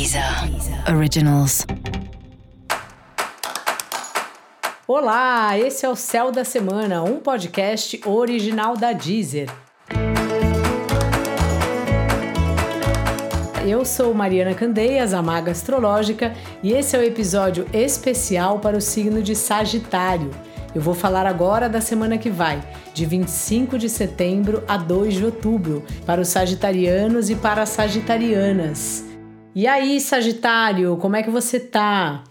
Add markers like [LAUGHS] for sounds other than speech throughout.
Deezer Originals. Olá, esse é o Céu da Semana, um podcast original da Deezer. Eu sou Mariana Candeias, a Maga Astrológica, e esse é o episódio especial para o signo de Sagitário. Eu vou falar agora da semana que vai, de 25 de setembro a 2 de outubro, para os sagitarianos e para as sagitarianas. E aí, Sagitário, como é que você tá?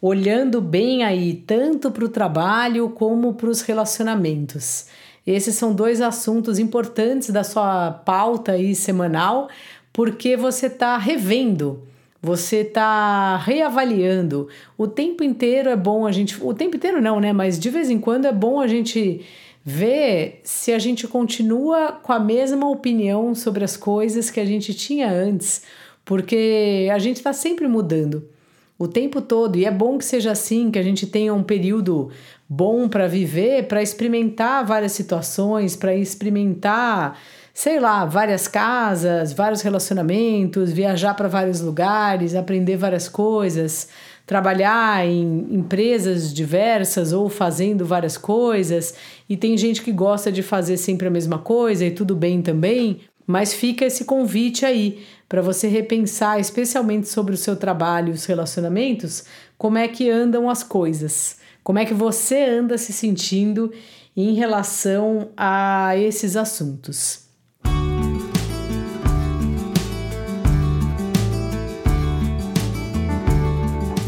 Olhando bem aí, tanto para o trabalho como para os relacionamentos. Esses são dois assuntos importantes da sua pauta aí semanal, porque você está revendo você está reavaliando. O tempo inteiro é bom a gente. O tempo inteiro não, né? Mas de vez em quando é bom a gente ver se a gente continua com a mesma opinião sobre as coisas que a gente tinha antes, porque a gente está sempre mudando o tempo todo e é bom que seja assim, que a gente tenha um período bom para viver, para experimentar várias situações, para experimentar sei lá, várias casas, vários relacionamentos, viajar para vários lugares, aprender várias coisas, trabalhar em empresas diversas ou fazendo várias coisas. E tem gente que gosta de fazer sempre a mesma coisa e tudo bem também. Mas fica esse convite aí para você repensar, especialmente sobre o seu trabalho e os relacionamentos, como é que andam as coisas, como é que você anda se sentindo em relação a esses assuntos.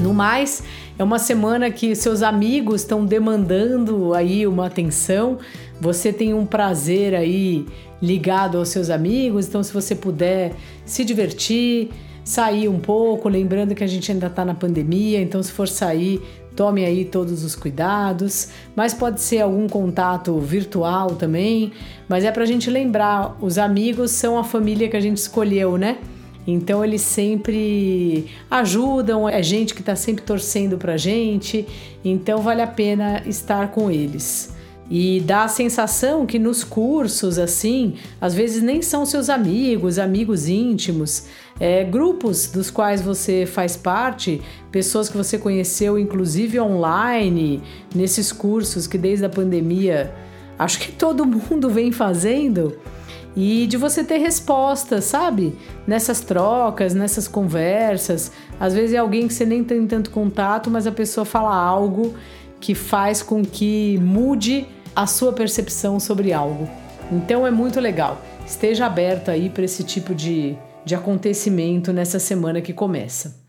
No mais, é uma semana que seus amigos estão demandando aí uma atenção. Você tem um prazer aí ligado aos seus amigos, então se você puder se divertir, sair um pouco, lembrando que a gente ainda está na pandemia, então se for sair, tome aí todos os cuidados, mas pode ser algum contato virtual também, mas é para a gente lembrar, os amigos são a família que a gente escolheu, né? Então eles sempre ajudam, é gente que está sempre torcendo para gente, então vale a pena estar com eles. E dá a sensação que nos cursos, assim, às vezes nem são seus amigos, amigos íntimos, é, grupos dos quais você faz parte, pessoas que você conheceu, inclusive online, nesses cursos que desde a pandemia acho que todo mundo vem fazendo e de você ter respostas, sabe? Nessas trocas, nessas conversas. Às vezes é alguém que você nem tem tanto contato, mas a pessoa fala algo que faz com que mude a sua percepção sobre algo. Então é muito legal. Esteja aberto aí para esse tipo de, de acontecimento nessa semana que começa.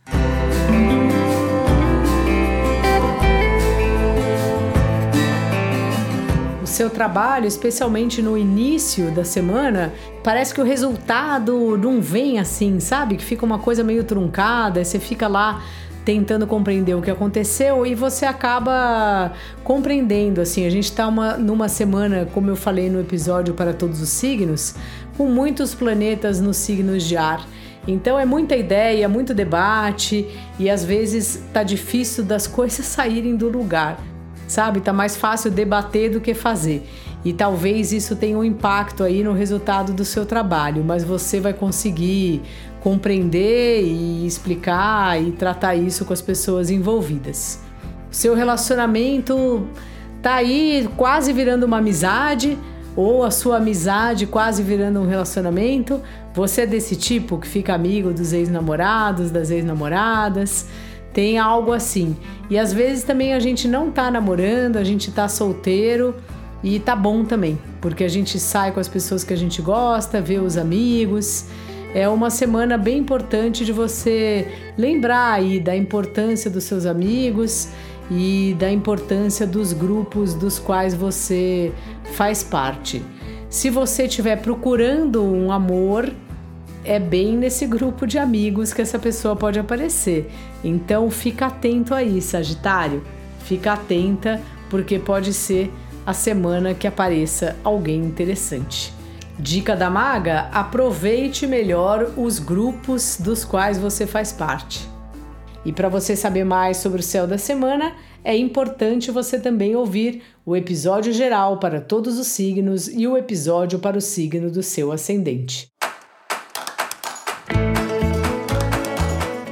seu trabalho, especialmente no início da semana, parece que o resultado não vem assim, sabe? Que fica uma coisa meio truncada, você fica lá tentando compreender o que aconteceu e você acaba compreendendo assim. A gente está numa semana, como eu falei no episódio para todos os signos, com muitos planetas nos signos de ar. Então é muita ideia, muito debate e às vezes tá difícil das [LAUGHS] coisas saírem do lugar sabe? Tá mais fácil debater do que fazer. E talvez isso tenha um impacto aí no resultado do seu trabalho, mas você vai conseguir compreender e explicar e tratar isso com as pessoas envolvidas. seu relacionamento tá aí quase virando uma amizade ou a sua amizade quase virando um relacionamento. Você é desse tipo que fica amigo dos ex-namorados, das ex-namoradas tem algo assim. E às vezes também a gente não tá namorando, a gente tá solteiro e tá bom também, porque a gente sai com as pessoas que a gente gosta, vê os amigos. É uma semana bem importante de você lembrar aí da importância dos seus amigos e da importância dos grupos dos quais você faz parte. Se você estiver procurando um amor, é bem nesse grupo de amigos que essa pessoa pode aparecer. Então fica atento aí, Sagitário. Fica atenta porque pode ser a semana que apareça alguém interessante. Dica da maga: aproveite melhor os grupos dos quais você faz parte. E para você saber mais sobre o céu da semana, é importante você também ouvir o episódio geral para todos os signos e o episódio para o signo do seu ascendente.